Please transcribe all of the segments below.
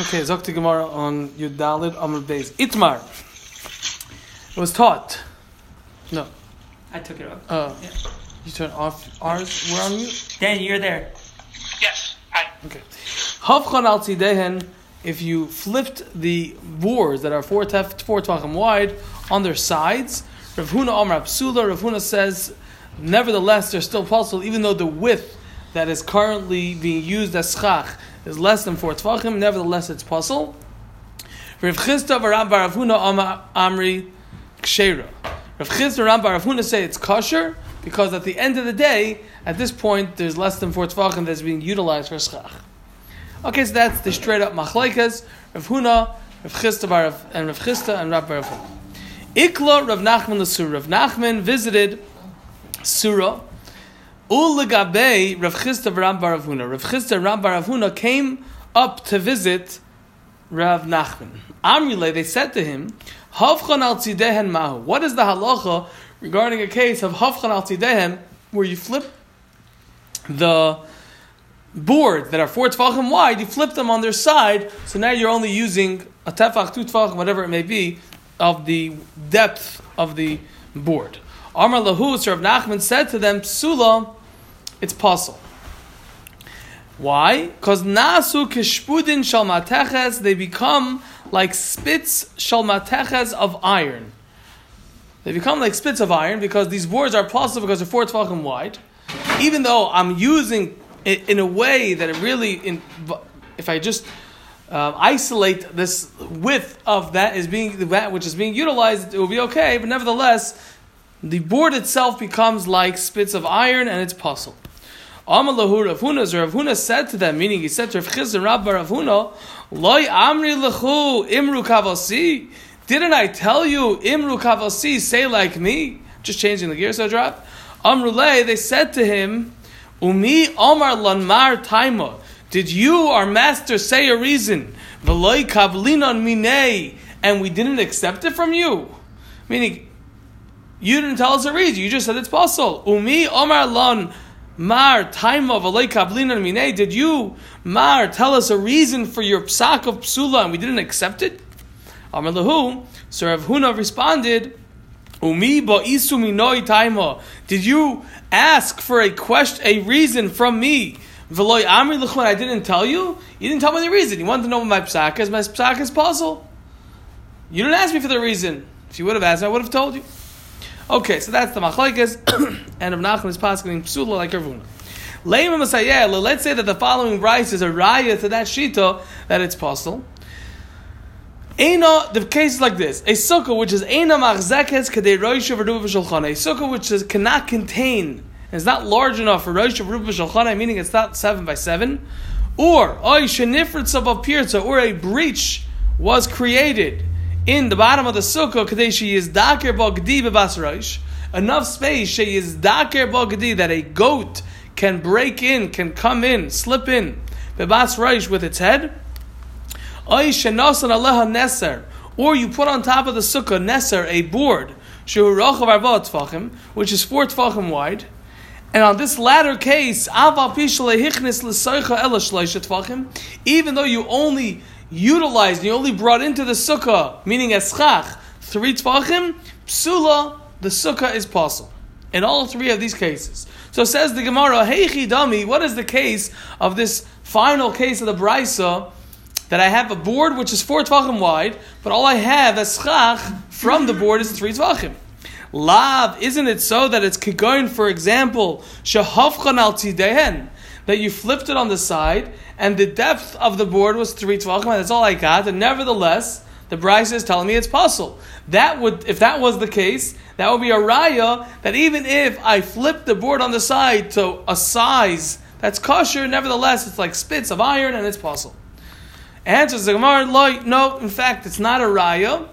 Okay, Zokti Gemara on Yudalid Amr Beis. Itmar. It was taught. No. I took it off. Uh, Yeah. You turn off ours. We're on mute. Dan, you're there. Yes. Hi. Okay. Havchan al tzidehen, if you flipped the boards that are four, tef, four tvachim wide on their sides, Rav Huna Amar Psula, Rav Huna says, nevertheless, they're still possible, even though the width that is currently being used as schach is less than four tvachim, nevertheless, it's possible. Rav Chisda Rav Rav Huna Amri Kshera. Rav Chisda Rav Rav Huna say it's kosher, because at the end of the day, at this point, there's less than four tvachim that's being utilized for schach. Okay, so that's the straight up machlaikas. Rav Huna, Rav Chisda bar Rav- and Rav Chisda and Rav bar Rav Huna. Ikla Rav Nachman the Lasur. Rav Nachman visited Sura. Ulegabe Rav Chisda Ram bar Rav Chisda Ram bar Rav Huna came up to visit Rav Nachman. Amrile, they said to him, Havchan al tzidehen mahu. What is the halacha regarding a case of Havchan al tzidehen where you flip the boards that are four tefachim wide, you flip them on their side, so now you're only using a tefach, two tefach, whatever it may be, of the depth of the board. Amar lahu, Sir Rav Nachman said to them, Psula, it's possible. Why? Because nasu kishpudin shalmateches, they become like spits shalmateches of iron. They become like spits of iron because these boards are possible because they're four tefachim wide. Even though I'm using it in a way that it really, in, if I just uh, isolate this width of that is being that which is being utilized, it will be okay. But nevertheless, the board itself becomes like spits of iron, and it's possible. Amalahu Rav Huna, Rav Huna said to them, meaning he said to Rav and Rabba Rav Huna, Loi Amri Lechu Imru Kavasi. Didn't I tell you Imru Kavasi, say like me? Just changing the gear so I dropped. Amrulay, they said to him, Umi Omar Lanmar Taima. Did you, our master, say a reason? V'loi Kavlinon Minei, and we didn't accept it from you? Meaning, you didn't tell us a reason. You just said it's possible. Umi Omar Lan Mar Taima V'loi Kavlinon Minei. Did you, Mar, tell us a reason for your psak of psula and we didn't accept it? Amar lahu. So Rav Huna responded, Umi ba'isu minoi taima. Did you ask for a question, a reason from me? V'loi amri l'chman, I didn't tell you? You didn't tell me the reason. You wanted to know what my psak is. My psak is puzzle. You didn't ask me for the reason. If you would have asked I would have told you. Okay, so that's the machlaikas, and Rav Nachman is passing psula like Rav Huna. Leima Masayel, let's say that the following rice is a raya to that shita that it's possible. Eina, the case is like this: a sukkah which is eina machzekes kadei roisha v'ruba v'shalchana. A sukkah which is, cannot contain, and is not large enough for roisha v'ruba v'shalchana, meaning it's not seven by seven, or oy shenifrit sabav pirza, or a breach was created in the bottom of the sukkah kadei she is daker b'gdi b'bas roish. Enough space she is daker b'gdi that a goat can break in, can come in, slip in b'bas roish with its head. Or you put on top of the sukkah neser a board, which is four tfachim wide. And on this latter case, even though you only utilized, and you only brought into the sukkah, meaning eschach, three tfachim, psula, the sukkah is possible. In all three of these cases. So says the Gemara, Heichi Dami, what is the case of this final case of the Brisa? that I have a board which is four tvachim wide, but all I have as schach from the board is three tvachim. Lav, isn't it so that it's kigoin, for example, shahavchan al tidehen, that you flipped it on the side, and the depth of the board was three and that's all I got, and nevertheless, the Brisa is telling me it's possible. That would, if that was the case, that would be a raya that even if I flip the board on the side to a size that's kosher, nevertheless, it's like spits of iron, and it's possible. Answers the Gemara, "Lo, no, in fact, it's not a raya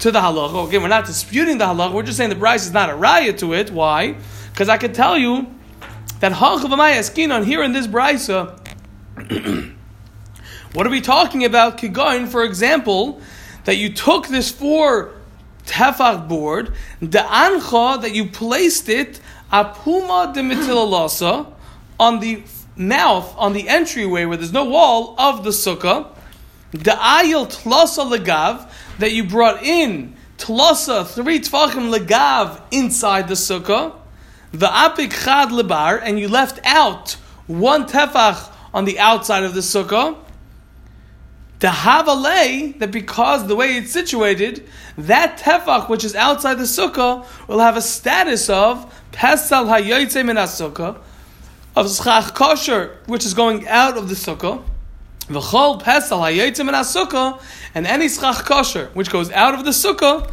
to the halacha. Again, we're not disputing the halacha. We're just saying the Brisa is not a raya to it. Why? Because I can tell you that halacha skinon here in this brisa. what are we talking about? Kigoin, for example, that you took this four tefach board, the ancha that you placed it apuma de on the mouth, on the entryway where there's no wall of the sukkah, the ayil tlasa legav that you brought in tlasa three tvachim legav inside the sukkah, the apik chad lebar, and you left out one tefach on the outside of the sukkah. The havalei that because the way it's situated, that tefach which is outside the sukkah will have a status of pesal hayoytze min sukkah of schach kosher which is going out of the sukkah. V'chol pesal hayoytze min sukkah and any schach kosher which goes out of the sukkah.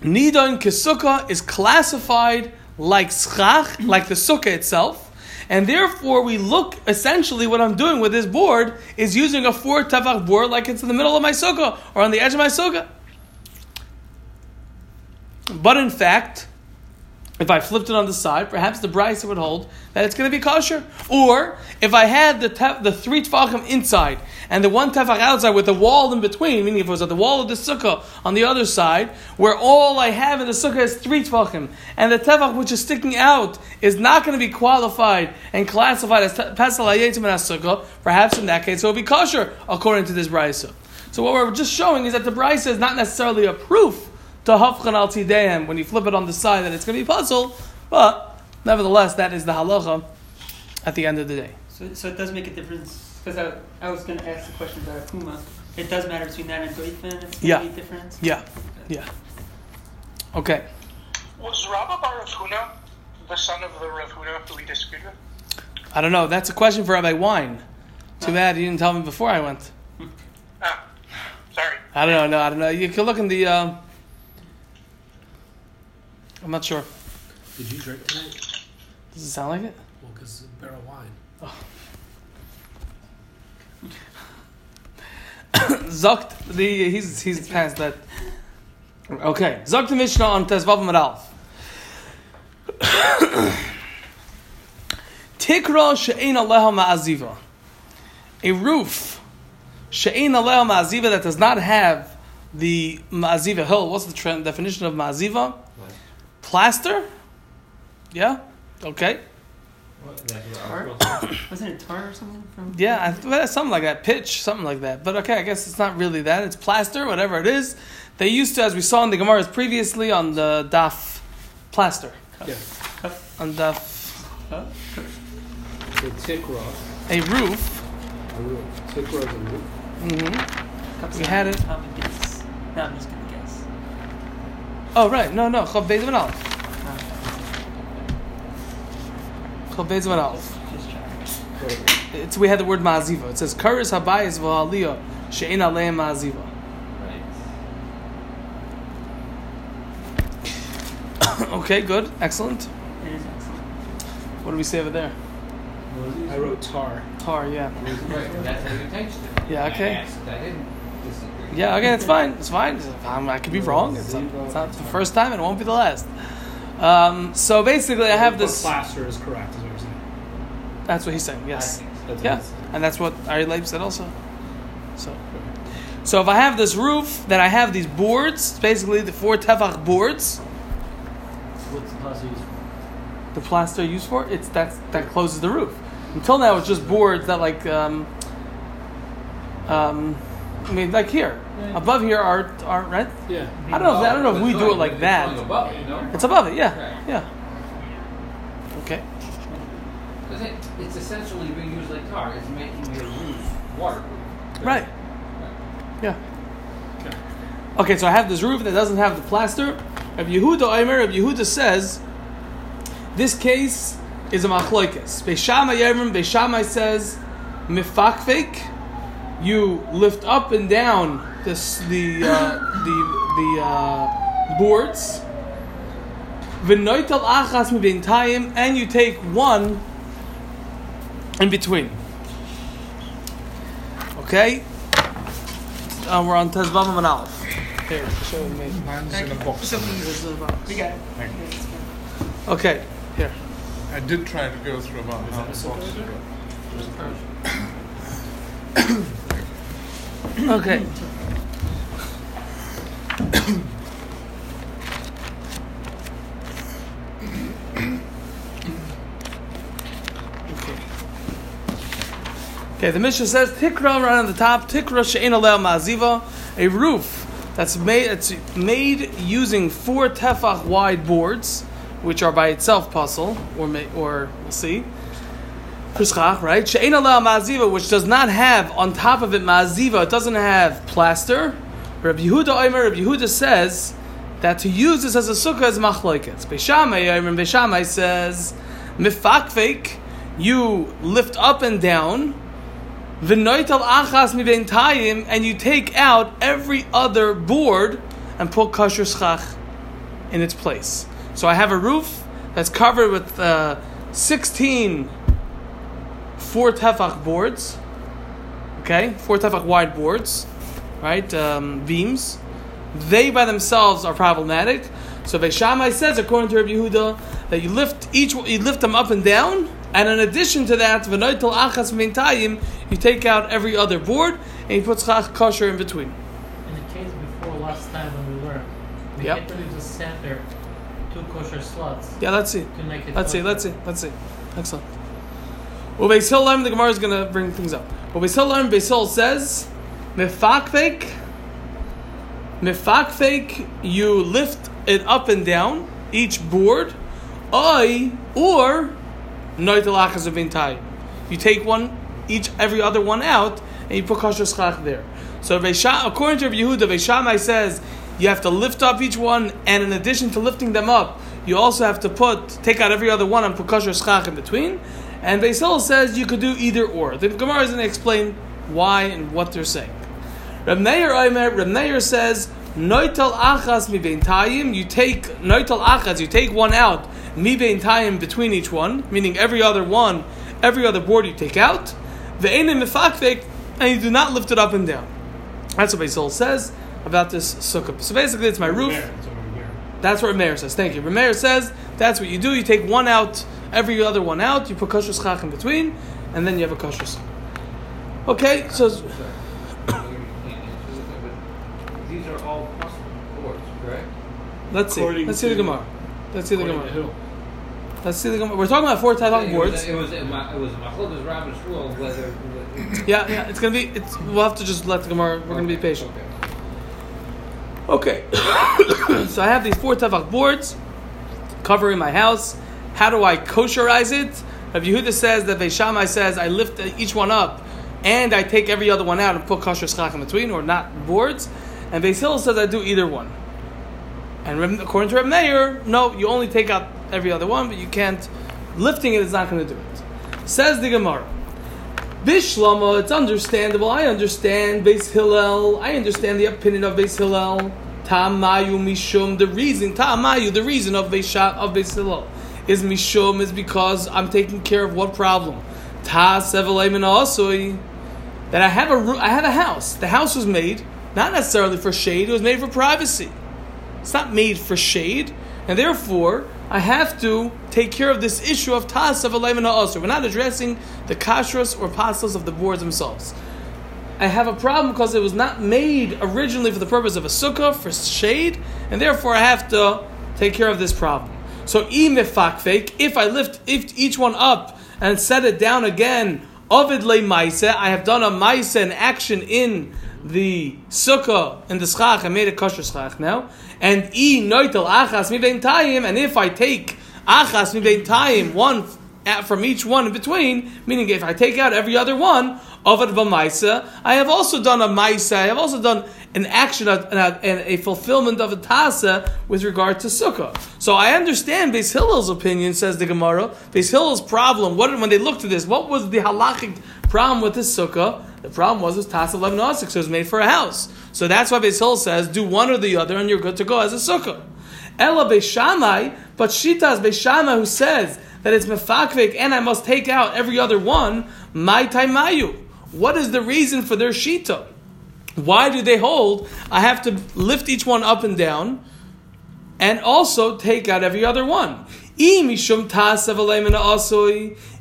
Nidon kesukkah is classified like schach, like the sukkah itself. And therefore, we look essentially what I'm doing with this board is using a four tefach board like it's in the middle of my sukkah or on the edge of my sukkah. But in fact, if I flipped it on the side, perhaps the Brisa would hold that it's going to be kosher. Or if I had the tef- the three tefachim inside and the one tefach outside with the wall in between, meaning if it was at the wall of the sukkah on the other side, where all I have in the sukkah is three tefachim, and the tefach which is sticking out is not going to be qualified and classified as pesel hayetim in sukkah, perhaps in that case it will be kosher according to this Brisa. So what we're just showing is that the Brisa is not necessarily a proof to hafchan al tideim when you flip it on the side that it's going to be puzzle, but nevertheless that is the halacha at the end of the day. So, so it does make a difference because I, I was going to ask the question about Akuma. It does matter between that and Goifen. It's going Yeah. be different. Yeah, yeah. Okay. Was Rabba Bar Huna the son of the Rav Huna who we disagreed with? I don't know. That's a question for Rabbi Wine. Too bad you didn't tell me before I went. Ah, sorry. I don't know. No, I don't know. You can look in the. Uh, I'm not sure. Did you drink tonight? Does it sound like it? Well, because barrel wine. Zokt the he's he's past that. Okay, Zokt the Mishnah on Tezvav Maralf. Tikra she'ein aleha ma'aziva. A roof she'ein aleha ma'aziva that does not have the ma'aziva hill. What's the trend definition of ma'aziva? Plaster. Yeah. Okay. Wasn't it tar or something from? Yeah, I, something like that. Pitch, something like that. But okay, I guess it's not really that. It's plaster, whatever it is. They used to, as we saw in the Gemaras previously, on the daf, plaster. Yeah. On daf, So tikra, a roof. a roof. Tikra is a roof. hmm Cups We had it. I'm gonna guess. No, I'm just gonna guess. Oh, right. No, no. Chav Beis Manal. Chav Beis Manal. Just try. So, It's, we had the word ma'aziva. It says, Karis habayis v'aliyah she'en aleim ma'aziva. okay, good. Excellent. It is excellent. What do we say over there? I wrote tar. Tar, yeah. Right, that's how you changed it. Yeah, okay. I asked, I didn't disagree. Yeah, okay, it's fine. It's fine. Um, I could be wrong. It's not, it's not the first time, and it won't be the last. Um, so basically, I have this. Plaster is correct, is what you're saying. That's what he's saying. Yes. That's Yeah, and that's what Ari Leib said also. So, so if I have this roof, then I have these boards. Basically the four tefach boards. What's the plaster used for? The plaster used for it's that's that closes the roof. Until now, it's just boards that like. Um, um, I mean, like here, above here are are right. Yeah. I don't know. If, I don't know if we do it like that. above it, you know? It's above it, yeah, Right. yeah. Okay. 'Cause it, it's essentially being used like tar. It's making your roof waterproof. Right. Yeah. Okay, so I have this roof that doesn't have the plaster. If Yehuda Omer, if Yehuda says, this case is a machloikis. Beis Shammai Yevrim, Beis Shammai says, mifakfik, you lift up and down this, the, uh, the, the uh, boards. V'noitel achas and you take one in between. Okay? Uh, we're on Tezvav and Aleph. Here, show me. Mine's in a box. So we, we got it. Thank you. Yeah, it's fine. Okay, here. I did try to go through about Is half that the a box. circle? Okay. okay. The Mishnah says tikra right on the top. Tikra she'en alel ma'aziva, a roof that's made it's made using four tefach wide boards, which are by itself puzzle or may, or we'll see. Prischach, right? She'en alel ma'aziva, which does not have on top of it ma'aziva. It doesn't have plaster. Rabbi Yehuda Omer, Rabbi Yehuda says that to use this as a sukkah is machlokes. Beis Shammai Omer, Beis Shammai says mifakfek, you lift up and down Achas and you take out every other board and put kosher schach in its place. So I have a roof that's covered with uh, 16 four tefach boards, okay, four tefach wide boards, right, um, beams. They by themselves are problematic. So Beis Shammai says, according to Rabbi Yehuda, that you lift each, you lift them up and down, and in addition to that, v'noitel achas tayim, you take out every other board and you put schach kosher in between. In the case before last time when we learned, we Yep. had to leave the center two kosher slots Yeah, let's see. to make it. Let's see. Let's see. Let's see. Excellent. Well, Beis Hillel, the Gemara is going to bring things up. Well, Beis Hillel, Beis Hillel says, mefakfek, mefakfek, you lift it up and down each board, I or You take one, each every other one out, and you put kosher schach there. So according to Yehuda, Beis Shammai says you have to lift up each one, and in addition to lifting them up, you also have to put take out every other one and put kosher schach in between. And Hillel says you could do either or. The Gemara is going to explain why and what they're saying. Reb Meir Omer, Meir says noitel achas mi tayim. You take noitel achas, you take one out mi tayim between each one, meaning every other one, every other board you take out. Ve'enim mifakvek, and you do not lift it up and down. That's what Beis Hillel says about this sukkah. So basically, it's my roof. There, it's over here. That's what Rameir says. Thank you. Rameir says that's what you do. You take one out, every other one out. You put kosher schach in between, and then you have a kosher schach. Okay, so Sorry. You can't answer this, but These are all possible boards, correct? let's see. According Let's see the to- Gemara. Let's see the According Gemara. Let's see the Gemara. We're talking about four It boards. it was, it was, it was Machlokas Rabbin Shmuel whether. Yeah, yeah. It's gonna be. It's. We'll have to just let the Gemara. We're gonna be patient. Okay. so I have these four tefach boards covering my house. How do I kosherize it? Rav Yehuda says that Beis Shammai says I lift each one up and I take every other one out and put kosher schach in between, or not boards. And Hillel says I do either one. And according to Reb Meir, no, you only take out every other one, but you can't. Lifting it is not going to do it. Says the Gemara. Bishlama, it's understandable. I understand Beis Hillel. I understand the opinion of Beis Hillel. Tamayu mishum. The reason Tamayu, the reason of Beis of Beis Hillel is mishum is because I'm taking care of what problem? Ta sevelay min asui. That I have a I have a house. The house was made not necessarily for shade. It was made for privacy. It's not made for shade, and therefore I have to take care of this issue of tas of also. We're not addressing the kashrus or pastels of the boards themselves. I have a problem because it was not made originally for the purpose of a sukkah for shade, and therefore I have to take care of this problem. So imifakfek, if I lift if each one up and set it down again, ovid le I have done a maise, an action in the sukkah in the schach, I made a kosher schach now, and i noitel achas mi bein tayim, and if I take achas mi bein tayim, one from each one in between, meaning if I take out every other one, Ovad b'maisa, I have also done a maisa, I have also done an action and a, and a fulfillment of a tasa with regard to sukkah. So I understand Beis Hillel's opinion, says the Gemara. Beis Hillel's problem, what, when they looked at this, what was the halachic problem with this sukkah? The problem was this tasa 1106, so it was made for a house. So that's why Beis Hillel says, do one or the other and you're good to go as a sukkah. Ella Beis Shammai, but Shitas Beis Shammai who says that it's mefakvik and I must take out every other one, my taimayu. What is the reason for their shita? Why do they hold I have to lift each one up and down and also take out every other one?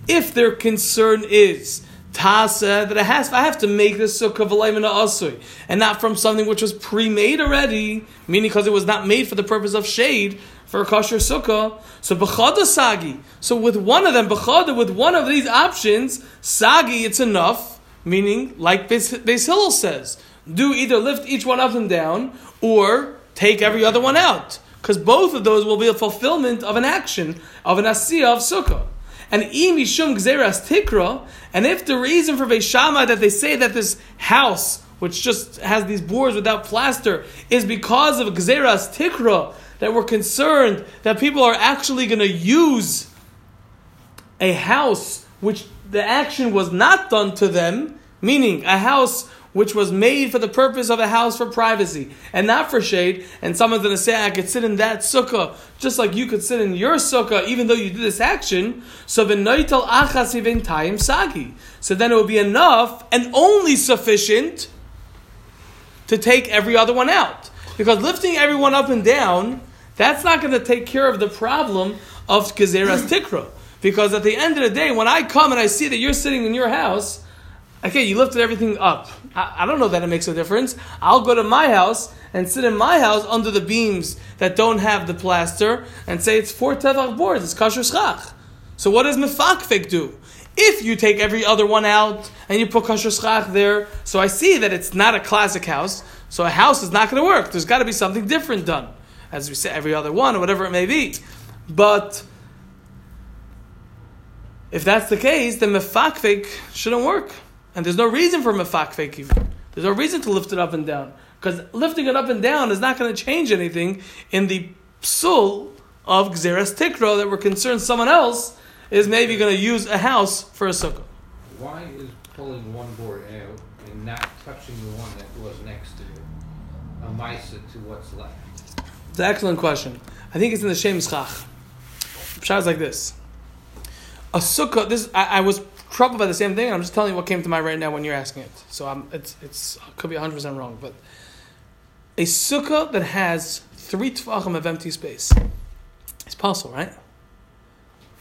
If their concern is tasa that I have, I have to make this sukkah v'leimena asoi and not from something which was pre-made already, meaning because it was not made for the purpose of shade for a kosher sukkah. So b'chada sagi. So with one of them, b'chada, with one of these options, sagi, it's enough Meaning, like Beis Hillel says, do either lift each one up and down or take every other one out. Because both of those will be a fulfillment of an action, of an asiyah of sukkah. And imi shum gzeras tikra, and if the reason for Veishama that they say that this house, which just has these boards without plaster, is because of gzeras tikra, that we're concerned that people are actually going to use a house which the action was not done to them, meaning a house which was made for the purpose of a house for privacy and not for shade. And someone's going to say, I could sit in that sukkah just like you could sit in your sukkah, even though you did this action. So sagi. So then it will be enough and only sufficient to take every other one out. Because lifting everyone up and down, that's not going to take care of the problem of gezeras tikra. Because at the end of the day, when I come and I see that you're sitting in your house, okay, you lifted everything up. I, I, don't know that it makes a difference. I'll go to my house and sit in my house under the beams that don't have the plaster and say it's four tefach boards, it's kasher schach. So what does mefakfik do? If you take every other one out and you put kasher schach there, so I see that it's not a classic house, so a house is not going to work. There's got to be something different done. As we say, every other one or whatever it may be. But if that's the case, then mefakfik shouldn't work. And there's no reason for mefakfik even. There's no reason to lift it up and down. Because lifting it up and down is not going to change anything in the psul of Gzeres Tikro that we're concerned someone else is maybe going to use a house for a sukkah. Why is pulling one board out and not touching the one that was next to it a misa to what's left? It's an excellent question. I think it's in the Shem Schach. Pshat is like this. A sukkah, this, I, I was troubled by the same thing, I'm just telling you what came to mind right now when you're asking it. So I'm, it's, it's could be 100% wrong, but a sukkah that has three tvachim of empty space, it's possible, right?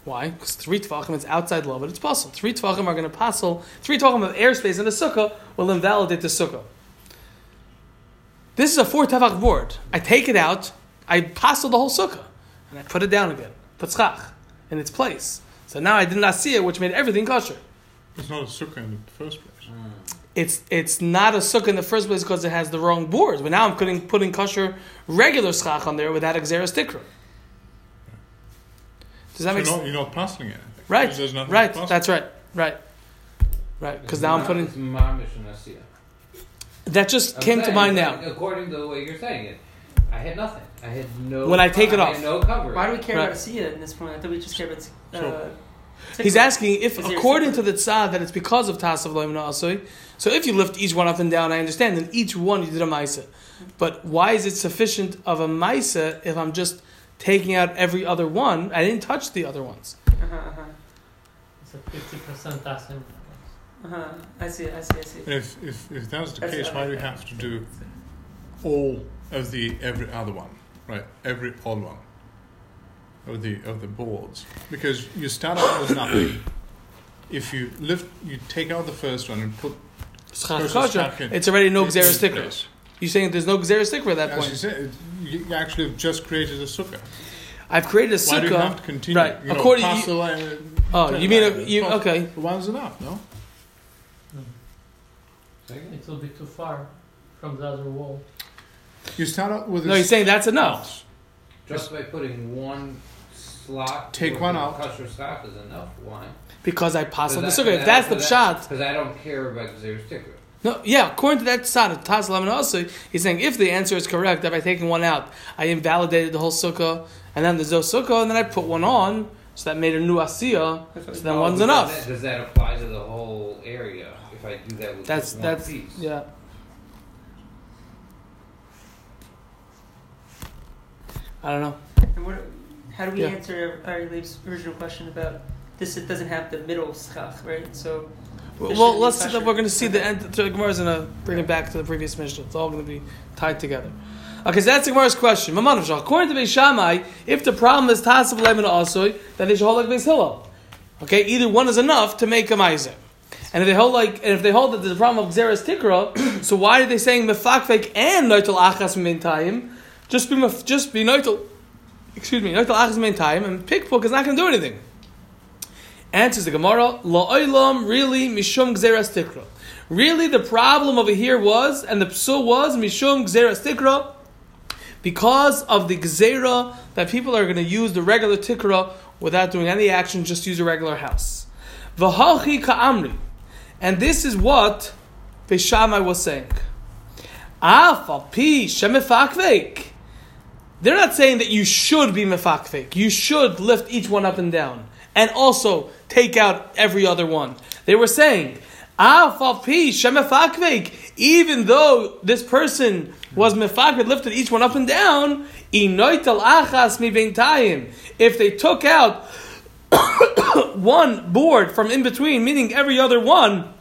Why? Because three tvachim is outside law, but it's possible. Three tvachim are going to passel. Three tvachim of airspace in the sukkah will invalidate the sukkah. This is a four tefach board. I take it out, I passel the whole sukkah, and I put it down again. Put schach in its place. So now I did not see it, which made everything kosher. It's not a sukkah in the first place. It's it's not a sukkah in the first place because it has the wrong boards. But now I'm putting putting kosher regular schach on there without exeris tikra. Does that So make you're sense? not, you're not passing it. Right, There's nothing right. to. That's right, right, right. Because now I'm putting It's mamish and asiyah. that just I'm came to mind now. According to the way you're saying it, I had nothing. I had no. When I take it I off. had no cover. Why do we care Right. about Asiya at this point? I thought we just care about. Uh, So- He's asking if, according to the tzad, that it's because of tasav loim asoi. So if you lift each one up and down, I understand. Then each one you did a ma'isa. But why is it sufficient of a ma'isa if I'm just taking out every other one? I didn't touch the other ones. Uh-huh, uh-huh. It's a fifty percent asim. Uh-huh. I see, I see, I see. And if, if, if that's the That's case, why do we have to do all of the every other one, right? Every odd one of the of the boards, because you start out with nothing. If you lift, you take out the first one and put Schach Versus kosher, It's already no in- in sticker. place. You're saying there's no gzeras tikra at that As you point. said, you you actually have just created a sukkah. I've created a sukkah. Why do you have to continue? right. You know, According- pass you- the line, Oh, you mean a, you pass- okay? One's enough, no? Second? It will be too far from the other wall. You start out with. a No, you're saying that's enough. Just by putting one slot. Take one out. Kosher stock is enough. Why? Because I pass on the Because sukkah. If that's the because I- pshat, Because I don't care about the zero sticker. no, yeah. According to that pshat, tas lamin also, he's saying if the answer is correct, that by taking one out, I invalidated the whole sukkah, and then there's no sukkah, and then I put one on, so that made a new asiyah. So then No, one's but enough. Does that, does that apply to the whole area? If I do that with That's just one that's piece? yeah. I don't know. And what, how do we Yeah. answer Ari Leib's original question about this? It doesn't have the middle schach, right? So Well, well, let's. pressure. We're going to see the end. The Gemara's going to bring it back to the previous mission. It's all going to be tied together. Okay, so that's the Gemara's question. Maman of According to Beis Shammai, if the problem is tasav leim and asoy, then they should hold like Beis Hillel. Okay, either one is enough to make a meiser. And if they hold like, and if they hold that there's a problem of gzeras tikra, so why are they saying mefakfek and noitel achas mintayim? Just be mef- just be noitel. Excuse me, noitel achas time, and pickpook is not going to do anything. Answers the Gemara, La oilam really mishum gzeras tikra. Really, the problem over here was, and the psul was, Mishum Gzeras Tikra, because of the Gzera that people are going to use the regular Tikra without doing any action, just use a regular house. V'hachi Ka'amri. And this is what Beis Shammai was saying. Afal pi shemefakvek. They're not saying that you should be mefakvek. You should lift each one up and down, and also take out every other one. They were saying, ah, shemefakvek. Even though this person was mefakvek, lifted each one up and down. If they took out one board from in between, meaning every other one,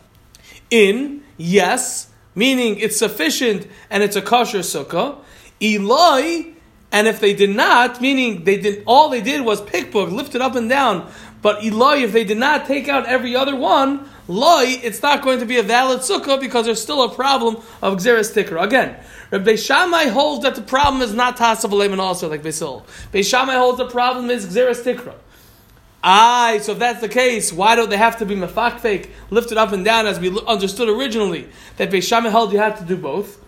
in yes, meaning it's sufficient and it's a kosher sukkah. Eloi, and if they did not, meaning they did all they did was pickbook, lift it up and down. But Eloi, if they did not take out every other one, loi, it's not going to be a valid sukkah because there's still a problem of gzeras tikra. Again, Rabbi Shammai holds that the problem is not tasav and also like Basil. Shammai holds the problem is gzeras tikra. Aye, so if that's the case, why don't they have to be mefakfek, lifted up and down as we understood originally? That Beis Shammai held you had to do both.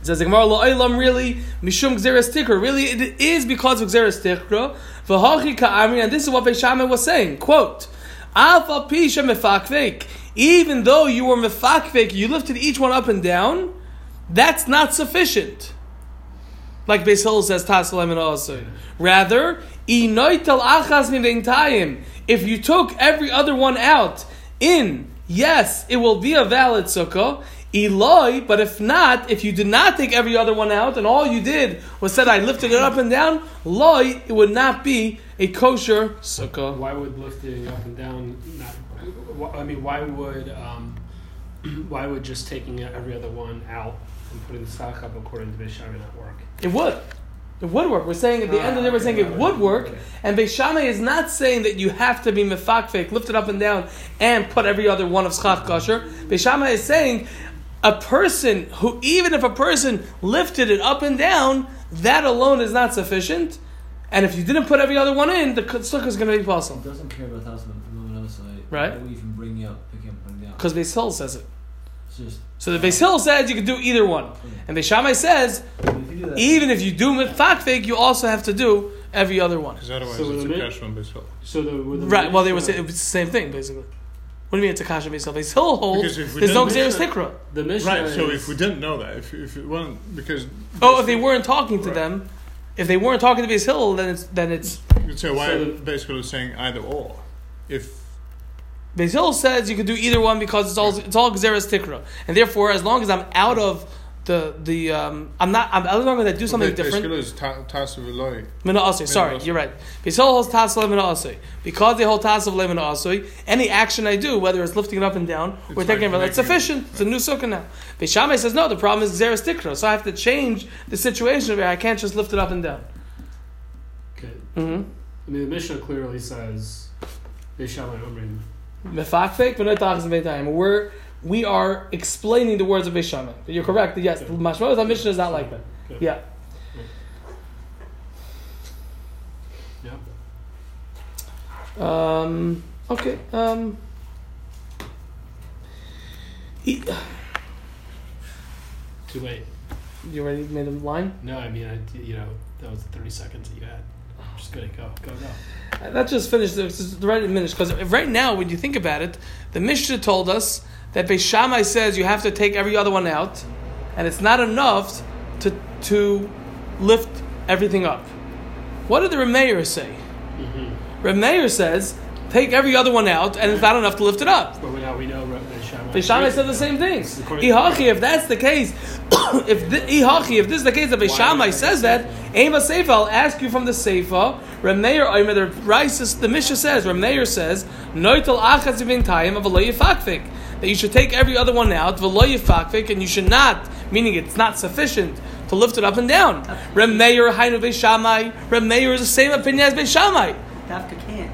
It says the Gemara Lo'ilam really mishum gzeres tikra. Really, it is because of gzeres tikra. V'hachi ka'amri, and this is what Beis Shammai was saying. Quote: Alpha pisha mefakfek. Even though you were mefakfek, you lifted each one up and down. That's not sufficient. Like Beis Hillel says, Tasalem and also. Rather, if you took every other one out in, yes, it will be a valid sukkah. Eloi, but if not, if you did not take every other one out and all you did was said I lifted it up and down, loi, it would not be a kosher sukkah. Why would lifting up and down not? I mean, why would um, why would just taking every other one out and putting the stock up according to Bishara not work? It would. It would work. We're saying at the end of the day, we're saying it would work. And Beis Shammai is not saying that you have to be mefakfek, lift it up and down, and put every other one of schach kosher. Beis Shammai is saying a person who, even if a person lifted it up and down, that alone is not sufficient. And if you didn't put every other one in, the sukkah is going to be possible. It doesn't care about thousand Right. Why do we even bring you up, picking up, putting down? Because Beis Hill says it. Just So the Beis Hill says you can do either one. And Beis Shammai says, if you do that, even if you do mefakfek, you also have to do every other one. Because otherwise So it's a the mi- cash from Basil. So the, the Right. Well, they were Mishnah- saying it was the same thing basically. What do you mean it's a kasha Beis Hill? Beis Hill holds Because if we there's no didn't- gzeras tikra. The Mishnah Right, so if we didn't know that, if, if it wasn't, because. Oh, if they weren't talking to Right. them, if they weren't talking to Beis Hill, then it's then it's So why So the- basically saying either or? If Beis Hill says you could do either one because it's all it's all gzeras tikra, and therefore as long as I'm out of the the um, I'm not I'm as long as I do something different. Basically, is ta- task of Eloi. Mina. Sorry, you're right. Beis holds tasav mina because they hold tasav lemina asay. Any action I do, whether it's lifting it up and down, we're It's taking it. It's making- sufficient. It's a new sukkah now. Beis Shammai says no. The problem is gzeras tikra, so I have to change the situation where I can't just lift it up and down. Okay. Mm-hmm. I mean, the Mishnah clearly says Beis Shammai Omrim. Mefakfek, but not tachas beitayim. We're we are explaining the words of Beis Shammai. You're correct. Yes, Okay. Mishnah is not like that. Okay. Yeah. Yeah. Um. Okay. Um. He, Too late. you already made a line. No, I mean, I, you know, that was the 30 seconds that you had. Just gonna go, go, go. That just finished. The right minute because right now, when you think about it, the Mishnah told us that Beis Shammai says you have to take every other one out, and it's not enough to to lift everything up. What did the Remeir say? Mm-hmm. Remeir says take every other one out, and it's not enough to lift it up. But now we know Beis Shammai. Said the same thing. Ihachi, if that's the case, if the, Ihachi, if this is the case that Beis Shammai says that, Ema Seifa, I'll ask you from the Seifa. Remeir, Omer, the Rice, the Mishnah says, Remeir says, Noitel achas ibn tayim of a. That you should take every other one out, v'lo yifakfik, and you should not, meaning it's not sufficient to lift it up and down. Remeir, Hainu Beis Shammai. Remeir is the same opinion as Beis Shammai. Dafka can't.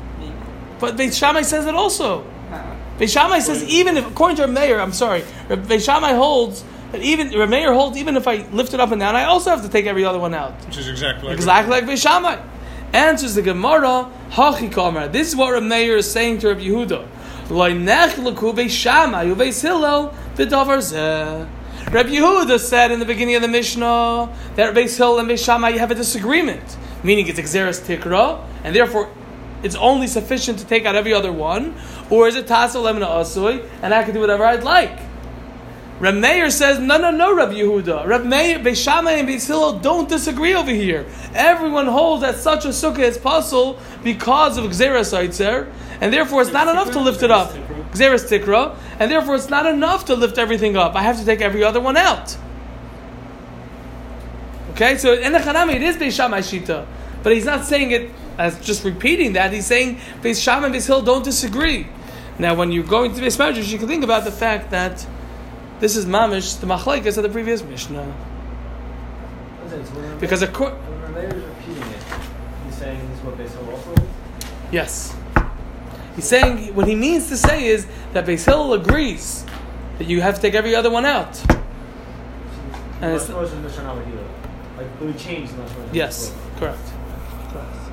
But Beis Shammai says it also. Uh, Beis Shammai says even if, according to Meir, I'm sorry, Beis Shammai holds that even Meir holds even if I lift it up and down, I also have to take every other one out, Which is exactly like exactly like Beis Shammai. Answers the Gemara, Hachi Kamer. This is what Meir is saying to Rabbi Yehuda. Rabbi Yehuda said in the beginning of the Mishnah that Beis Hill and Beis Shammai have a disagreement, meaning it's Gzeras Tikra, and therefore it's only sufficient to take out every other one, or is it Tasa Lemna Asui, and I can do whatever I'd like. Reb Meir says, no, no, no, Reb Yehuda. Reb Meir, Beis Shammai and Beis Hillel don't disagree over here. Everyone holds that such a sukkah is possible because of Xeris Eitzer, and therefore it's not enough to lift it up. Gzeras Tikra, and therefore it's not enough to lift everything up. I have to take every other one out. Okay, so in the Chanami it is Beis Shammai Shita, but he's not saying it as just repeating that. He's saying Beis Shammai and Beis Hillel don't disagree. Now, when you're going to Beis Medrash, you can think about the fact that this is mamish the machlekes of the previous Mishnah. Because a court, When Meir is repeating it, he's saying this is what Beis Hillel also yes, he's saying what he means to say is that Beis Hillel agrees that you have to take every other one out. And it's- it's Like, but changed Yes, correct.